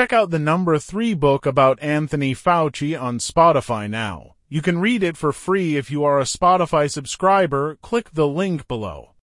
Check out the number three book about Anthony Fauci on Spotify now. You can read it for free if you are a Spotify subscriber. Click the link below.